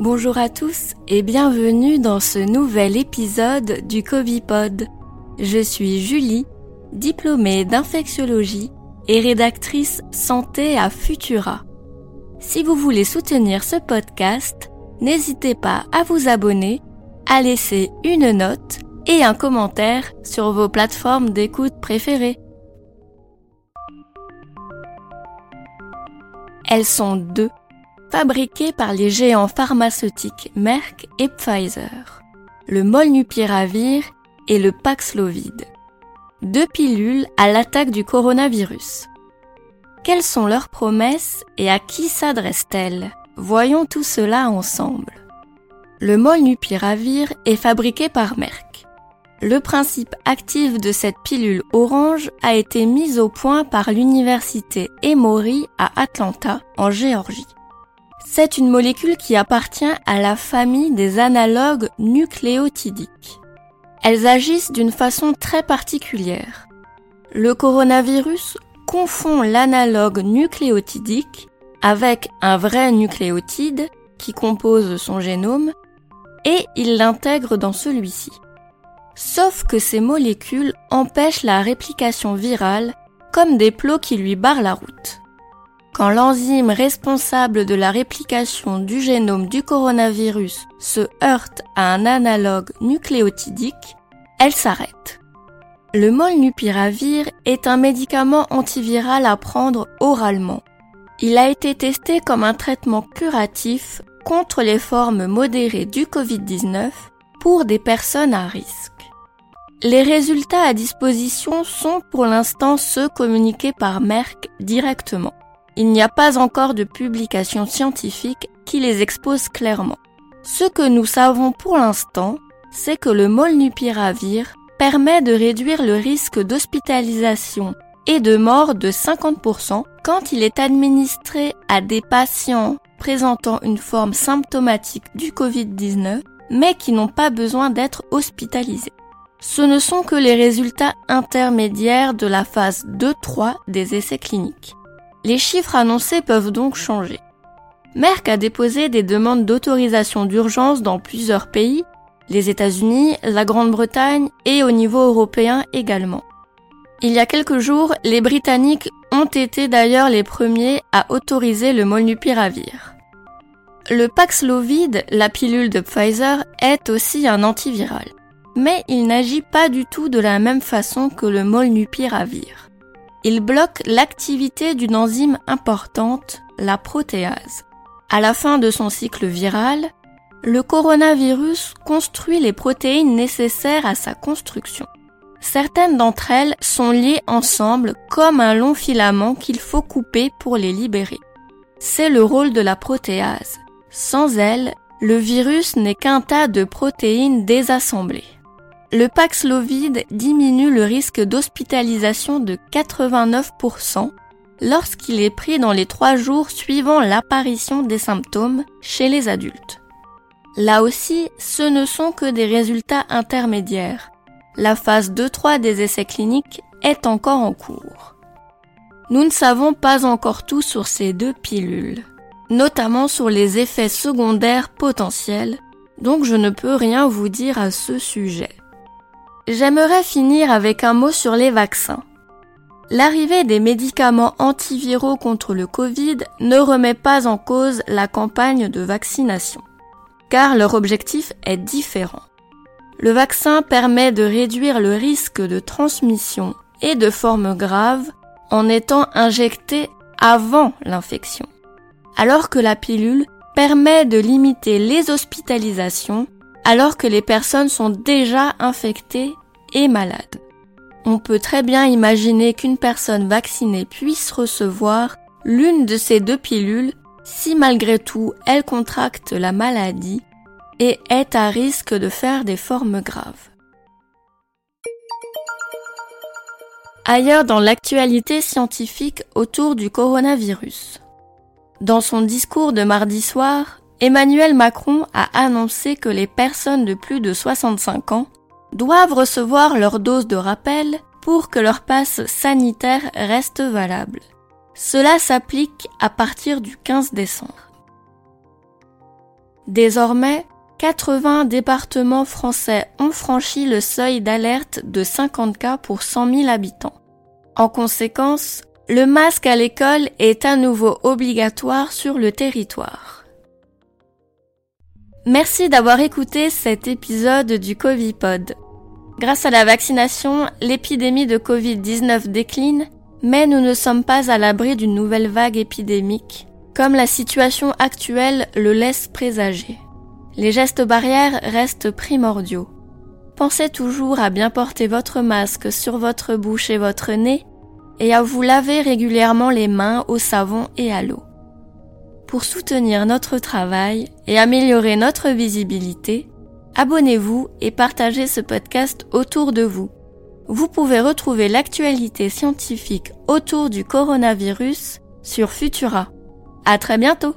Bonjour à tous et bienvenue dans ce nouvel épisode du Covipod. Je suis Julie, diplômée d'infectiologie et rédactrice santé à Futura. Si vous voulez soutenir ce podcast, n'hésitez pas à vous abonner, à laisser une note et un commentaire sur vos plateformes d'écoute préférées. Elles sont deux, fabriquées par les géants pharmaceutiques Merck et Pfizer, le Molnupiravir et le Paxlovid. Deux pilules à l'attaque du coronavirus. Quelles sont leurs promesses et à qui s'adressent-elles? Voyons tout cela ensemble. Le molnupiravir est fabriqué par Merck. Le principe actif de cette pilule orange a été mis au point par l'université Emory à Atlanta, en Géorgie. C'est une molécule qui appartient à la famille des analogues nucléotidiques. Elles agissent d'une façon très particulière. Le coronavirus confond l'analogue nucléotidique avec un vrai nucléotide qui compose son génome et il l'intègre dans celui-ci. Sauf que ces molécules empêchent la réplication virale comme des plots qui lui barrent la route. Quand l'enzyme responsable de la réplication du génome du coronavirus se heurte à un analogue nucléotidique, elle s'arrête. Le molnupiravir est un médicament antiviral à prendre oralement. Il a été testé comme un traitement curatif contre les formes modérées du Covid-19 pour des personnes à risque. Les résultats à disposition sont pour l'instant ceux communiqués par Merck directement. Il n'y a pas encore de publication scientifique qui les expose clairement. Ce que nous savons pour l'instant, c'est que le molnupiravir permet de réduire le risque d'hospitalisation et de mort de 50% quand il est administré à des patients présentant une forme symptomatique du Covid-19 mais qui n'ont pas besoin d'être hospitalisés. Ce ne sont que les résultats intermédiaires de la phase 2-3 des essais cliniques. Les chiffres annoncés peuvent donc changer. Merck a déposé des demandes d'autorisation d'urgence dans plusieurs pays, les États-Unis, la Grande-Bretagne et au niveau européen également. Il y a quelques jours, les Britanniques ont été d'ailleurs les premiers à autoriser le molnupiravir. Le Paxlovid, la pilule de Pfizer, est aussi un antiviral mais il n'agit pas du tout de la même façon que le molnupiravir. Il bloque l'activité d'une enzyme importante, la protéase. À la fin de son cycle viral, le coronavirus construit les protéines nécessaires à sa construction. Certaines d'entre elles sont liées ensemble comme un long filament qu'il faut couper pour les libérer. C'est le rôle de la protéase. Sans elle, le virus n'est qu'un tas de protéines désassemblées le Paxlovid diminue le risque d'hospitalisation de 89% lorsqu'il est pris dans les trois jours suivant l'apparition des symptômes chez les adultes. Là aussi, ce ne sont que des résultats intermédiaires. La phase 2-3 des essais cliniques est encore en cours. Nous ne savons pas encore tout sur ces deux pilules, notamment sur les effets secondaires potentiels, donc je ne peux rien vous dire à ce sujet. J'aimerais finir avec un mot sur les vaccins. L'arrivée des médicaments antiviraux contre le Covid ne remet pas en cause la campagne de vaccination, car leur objectif est différent. Le vaccin permet de réduire le risque de transmission et de formes graves en étant injecté avant l'infection, alors que la pilule permet de limiter les hospitalisations alors que les personnes sont déjà infectées et malades. On peut très bien imaginer qu'une personne vaccinée puisse recevoir l'une de ces deux pilules si malgré tout elle contracte la maladie et est à risque de faire des formes graves. Ailleurs dans l'actualité scientifique autour du coronavirus. Dans son discours de mardi soir, Emmanuel Macron a annoncé que les personnes de plus de 65 ans doivent recevoir leur dose de rappel pour que leur passe sanitaire reste valable. Cela s'applique à partir du 15 décembre. Désormais, 80 départements français ont franchi le seuil d'alerte de 50 cas pour 100 000 habitants. En conséquence, le masque à l'école est à nouveau obligatoire sur le territoire. Merci d'avoir écouté cet épisode du Covipod. Grâce à la vaccination, l'épidémie de Covid-19 décline, mais nous ne sommes pas à l'abri d'une nouvelle vague épidémique, comme la situation actuelle le laisse présager. Les gestes barrières restent primordiaux. Pensez toujours à bien porter votre masque sur votre bouche et votre nez et à vous laver régulièrement les mains au savon et à l'eau. Pour soutenir notre travail et améliorer notre visibilité, abonnez-vous et partagez ce podcast autour de vous. Vous pouvez retrouver l'actualité scientifique autour du coronavirus sur Futura. À très bientôt!